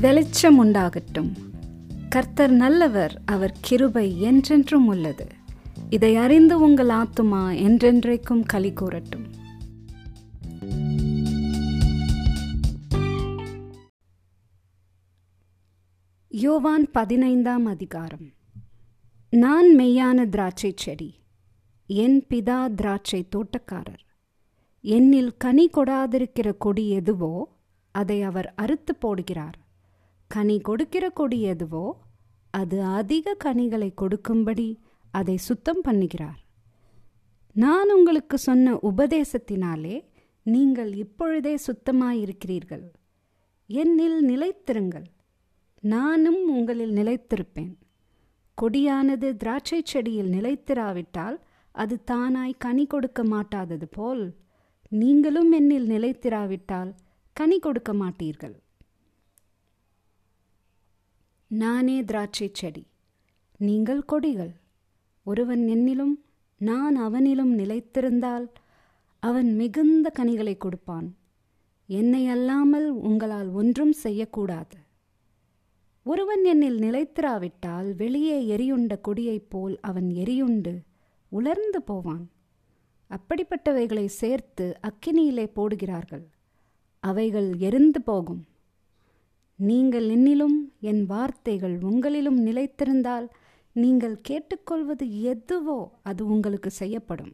வெளிச்சம் உண்டாகட்டும் கர்த்தர் நல்லவர் அவர் கிருபை என்றென்றும் உள்ளது. இதை அறிந்து உங்கள் ஆத்துமா என்றென்றைக்கும் களி கூறட்டும். யோவான் பதினைந்தாம் அதிகாரம். நான் மெய்யான திராட்சை செடி என் பிதா திராட்சை தோட்டக்காரர். என்னில் கனி கொடாதிருக்கிற கொடி எதுவோ அதை அவர் அறுத்து போடுகிறார். கனி கொடுக்கிற கொடி எதுவோ அது அதிக கனிகளை கொடுக்கும்படி அதை சுத்தம் பண்ணுகிறார். நான் உங்களுக்கு சொன்ன உபதேசத்தினாலே நீங்கள் இப்பொழுதே சுத்தமாயிருக்கிறீர்கள். என்னில் நிலைத்திருங்கள். நானும் உங்களில் நிலைத்திருப்பேன். கொடியானது திராட்சை செடியில் நிலைத்திராவிட்டால் அது தானாய் கனி கொடுக்க மாட்டாதது போல் நீங்களும் என்னில் நிலைத்திராவிட்டால் கனி கொடுக்க மாட்டீர்கள். நானே திராட்சை செடி. நீங்கள் கொடிகள். ஒருவன் என்னிலும் நான் அவனிலும் நிலைத்திருந்தால் அவன் மிகுந்த கனிகளை கொடுப்பான். என்னை அல்லாமல் உங்களால் ஒன்றும் செய்யக்கூடாது. ஒருவன் என்னில் நிலைத்திராவிட்டால் வெளியே எரியுண்ட கொடியைப் போல் அவன் எரியுண்டு உலர்ந்து போவான். அப்படிப்பட்டவைகளை சேர்த்து அக்கினியிலே போடுகிறார்கள். அவைகள் எரிந்து போகும். நீங்கள் என்னிலும் என் வார்த்தைகள் உங்களிலும் நிலைத்திருந்தால் நீங்கள் கேட்டுக்கொள்வது எதுவோ அது உங்களுக்கு செய்யப்படும்.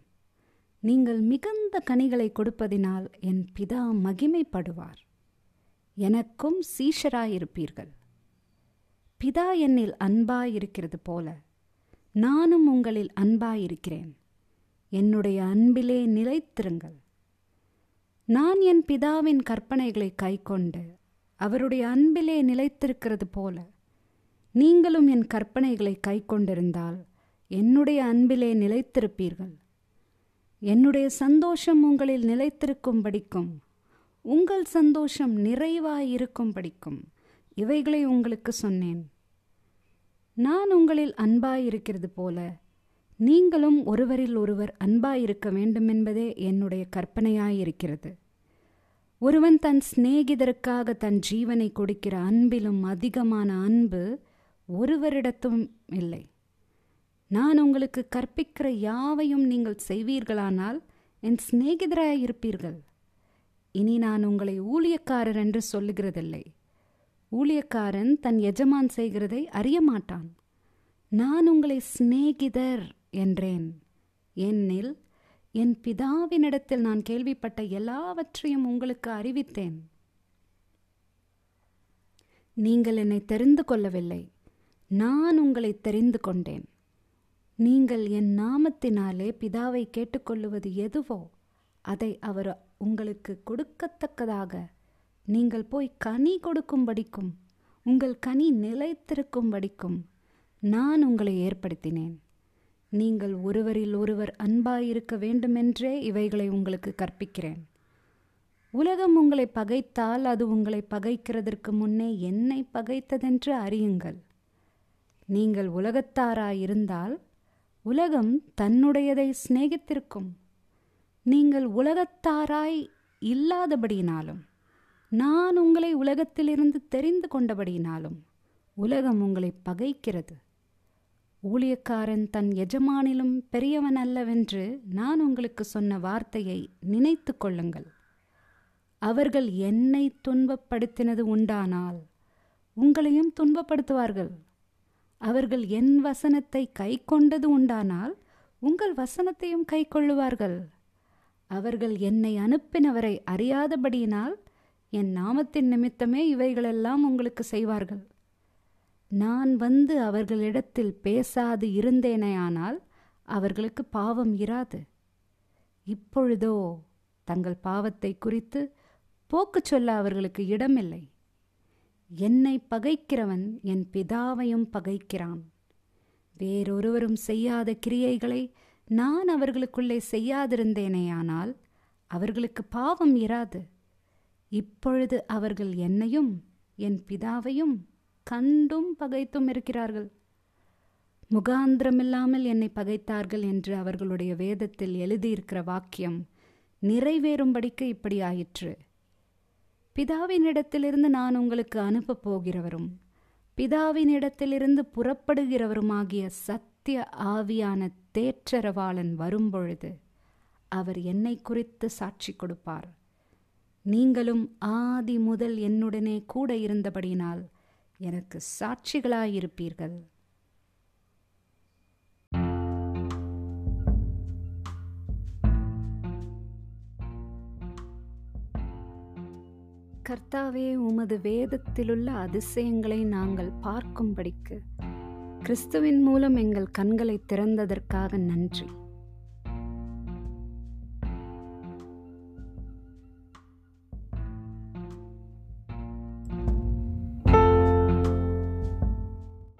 நீங்கள் மிகுந்த கனிகளை கொடுப்பதினால் என் பிதா மகிமைப்படுவார். எனக்கும் சீஷராயிருப்பீர்கள். பிதா என்னில் அன்பாயிருக்கிறது போல நானும் உங்களில் அன்பாயிருக்கிறேன். என்னுடைய அன்பிலே நிலைத்திருங்கள். நான் என் பிதாவின் கற்பனைகளை கைக்கொண்டு அவருடைய அன்பிலே நிலைத்திருக்கிறது போல நீங்களும் என் கற்பனைகளை கைக்கொண்டிருந்தால் என்னுடைய அன்பிலே நிலைத்திருப்பீர்கள். என்னுடைய சந்தோஷம் உங்களில் நிலைத்திருக்கும்படிக்கும் உங்கள் சந்தோஷம் நிறைவாயிருக்கும்படிக்கும் இவைகளை உங்களுக்கு சொன்னேன். நான் உங்களில் அன்பாயிருக்கிறது போல நீங்களும் ஒருவரில் ஒருவர் அன்பாயிருக்க வேண்டுமென்பதே என்னுடைய கற்பனையாயிருக்கிறது. ஒருவன் தன் சிநேகிதருக்காக தன் ஜீவனை கொடுக்கிற அன்பிலும் அதிகமான அன்பு ஒருவரிடத்தும் இல்லை. நான் உங்களுக்கு கற்பிக்கிற யாவையும் நீங்கள் செய்வீர்களானால் என் சிநேகிதராயிருப்பீர்கள் இனி நான் உங்களை ஊழியக்காரர் என்று சொல்லுகிறதில்லை. ஊழியக்காரன் தன் எஜமான் செய்கிறதை அறிய மாட்டான் நான் உங்களை சிநேகிதர் என்றேன். என்னில் என் பிதாவினிடத்தில் நான் கேள்விப்பட்ட எல்லாவற்றையும் உங்களுக்கு அறிவித்தேன். நீங்கள் என்னை தெரிந்து கொள்ளவில்லை. நான் உங்களை தெரிந்து கொண்டேன். நீங்கள் என் நாமத்தினாலே பிதாவை கேட்டுக்கொள்ளுவது எதுவோ அதை அவர் உங்களுக்கு கொடுக்கத்தக்கதாக நீங்கள் போய் கனி கொடுக்கும்படிக்கும் உங்கள் கனி நிலைத்திருக்கும்படிக்கும் நான் உங்களை ஏற்படுத்தினேன். நீங்கள் ஒருவரில் ஒருவர் அன்பாயிருக்க வேண்டுமென்றே இவைகளை உங்களுக்கு கற்பிக்கிறேன். உலகம் உங்களை பகைத்தால் அது உங்களை பகைக்கிறதற்கு முன்னே என்னை பகைத்ததென்று அறியுங்கள். நீங்கள் உலகத்தாராயிருந்தால் உலகம் தன்னுடையதை சிநேகித்திருக்கும். நீங்கள் உலகத்தாராய் இல்லாதபடியினாலும் நான் உங்களை உலகத்திலிருந்து தெரிந்து கொண்டபடியினாலும் உலகம் உங்களை பகைக்கிறது. ஊழியக்காரன் தன் எஜமானிலும் பெரியவன் அல்லவென்று நான் உங்களுக்கு சொன்ன வார்த்தையை நினைத்து கொள்ளுங்கள். அவர்கள் என்னை துன்பப்படுத்தினது உண்டானால் உங்களையும் துன்பப்படுத்துவார்கள். அவர்கள் என் வசனத்தை கை கொண்டது உண்டானால் உங்கள் வசனத்தையும் கை கொள்ளுவார்கள் அவர்கள் என்னை அனுப்பினவரை அறியாதபடியினால் என் நாமத்தின் நிமித்தமே இவைகளெல்லாம் உங்களுக்கு செய்வார்கள். நான் வந்து அவர்களிடத்தில் பேசாது இருந்தேனேயானால் அவர்களுக்கு பாவம் இராது. இப்பொழுதோ தங்கள் பாவத்தை குறித்து போக்கு சொல்ல அவர்களுக்கு இடமில்லை. என்னை பகைக்கிறவன் என் பிதாவையும் பகைக்கிறான். வேறொருவரும் செய்யாத கிரியைகளை நான் அவர்களுக்குள்ளே செய்யாதிருந்தேனேயானால் அவர்களுக்கு பாவம் இராது. இப்பொழுது அவர்கள் என்னையும் என் பிதாவையும் கண்டும் பகைத்தும் இருக்கிறார்கள். முகாந்திரமில்லாமல் என்னை பகைத்தார்கள் என்று அவர்களுடைய வேதத்தில் எழுதியிருக்கிற வாக்கியம் நிறைவேறும்படிக்கு இப்படி ஆயிற்று. பிதாவினிடத்திலிருந்து நான் உங்களுக்கு அனுப்பப் போகிறவரும் பிதாவினிடத்திலிருந்து புறப்படுகிறவருமாகிய சத்திய ஆவியான தேற்றரவாளன் வரும்பொழுது அவர் என்னை குறித்து சாட்சி கொடுப்பார். நீங்களும் ஆதி முதல் என்னுடனே கூட இருந்தபடியினால் எனக்கு சாட்சிகளாயிருப்பீர்கள். கர்த்தாவே உமது வேதத்திலுள்ள அதிசயங்களை நாங்கள் பார்க்கும்படிக்கு கிறிஸ்துவின் மூலம் எங்கள் கண்களை திறந்ததற்காக நன்றி.